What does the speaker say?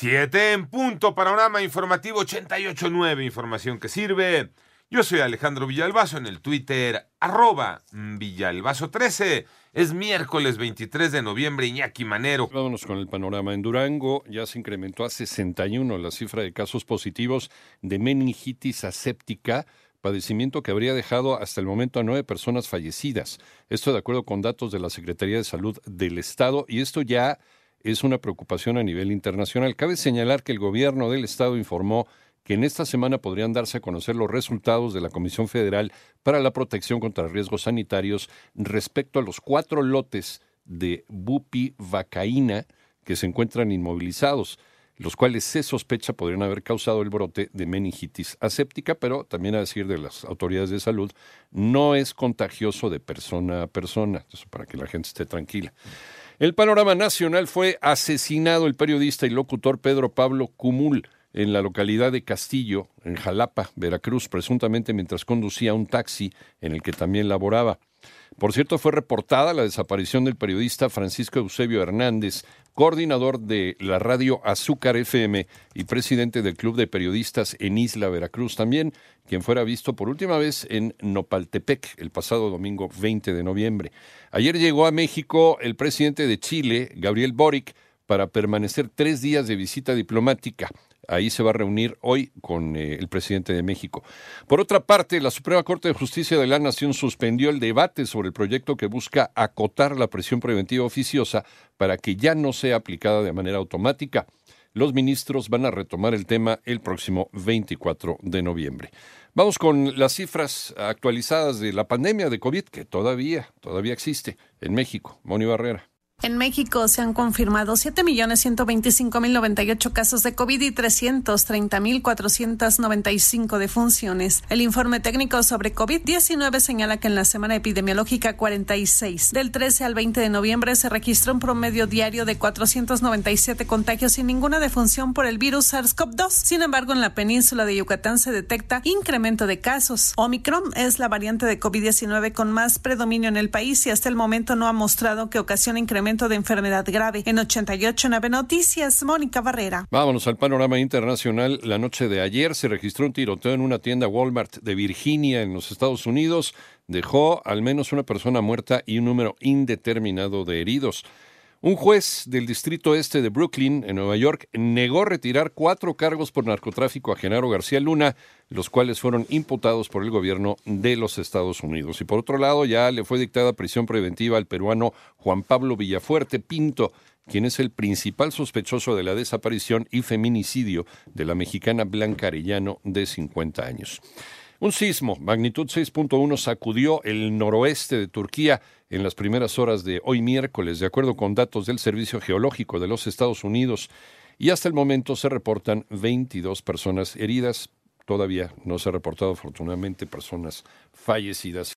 Siete en punto, panorama informativo 88.9, información que sirve. Yo soy Alejandro Villalbazo en el Twitter, arroba Villalbazo13. Es miércoles 23 de noviembre, Iñaki Manero. Vámonos con el panorama. En Durango ya se incrementó a 61 la cifra de casos positivos de meningitis aséptica, padecimiento que habría dejado hasta el momento a nueve personas fallecidas. Esto de acuerdo con datos de la Secretaría de Salud del Estado y esto ya es una preocupación a nivel internacional. Cabe señalar que el gobierno del Estado informó que en esta semana podrían darse a conocer los resultados de la Comisión Federal para la Protección contra Riesgos Sanitarios respecto a los cuatro lotes de bupivacaína que se encuentran inmovilizados, los cuales se sospecha podrían haber causado el brote de meningitis aséptica, pero también a decir de las autoridades de salud, no es contagioso de persona a persona, eso para que la gente esté tranquila. El panorama nacional fue asesinado el periodista y locutor Pedro Pablo Cumul en la localidad de Castillo, en Jalapa, Veracruz, presuntamente mientras conducía un taxi en el que también laboraba. Por cierto, fue reportada la desaparición del periodista Francisco Eusebio Hernández, coordinador de la radio Azúcar FM y presidente del Club de Periodistas en Isla Veracruz también, quien fuera visto por última vez en Nopaltepec el pasado domingo 20 de noviembre. Ayer llegó a México el presidente de Chile, Gabriel Boric, para permanecer tres días de visita diplomática. Ahí se va a reunir hoy con eh, el presidente de México. Por otra parte, la Suprema Corte de Justicia de la Nación suspendió el debate sobre el proyecto que busca acotar la presión preventiva oficiosa para que ya no sea aplicada de manera automática. Los ministros van a retomar el tema el próximo 24 de noviembre. Vamos con las cifras actualizadas de la pandemia de COVID que todavía, todavía existe en México. Moni Barrera. En México se han confirmado 7.125.098 casos de COVID y 330.495 defunciones. El informe técnico sobre COVID-19 señala que en la semana epidemiológica 46 del 13 al 20 de noviembre se registró un promedio diario de 497 contagios sin ninguna defunción por el virus SARS-CoV-2. Sin embargo, en la península de Yucatán se detecta incremento de casos. Omicron es la variante de COVID-19 con más predominio en el país y hasta el momento no ha mostrado que ocasiona incremento de enfermedad grave. En 88.9 Noticias, Mónica Barrera. Vámonos al panorama internacional. La noche de ayer se registró un tiroteo en una tienda Walmart de Virginia, en los Estados Unidos. Dejó al menos una persona muerta y un número indeterminado de heridos. Un juez del Distrito Este de Brooklyn, en Nueva York, negó retirar cuatro cargos por narcotráfico a Genaro García Luna, los cuales fueron imputados por el gobierno de los Estados Unidos. Y por otro lado, ya le fue dictada prisión preventiva al peruano Juan Pablo Villafuerte Pinto, quien es el principal sospechoso de la desaparición y feminicidio de la mexicana Blanca Arellano, de 50 años. Un sismo, magnitud 6.1, sacudió el noroeste de Turquía en las primeras horas de hoy miércoles, de acuerdo con datos del Servicio Geológico de los Estados Unidos, y hasta el momento se reportan 22 personas heridas. Todavía no se ha reportado, afortunadamente, personas fallecidas.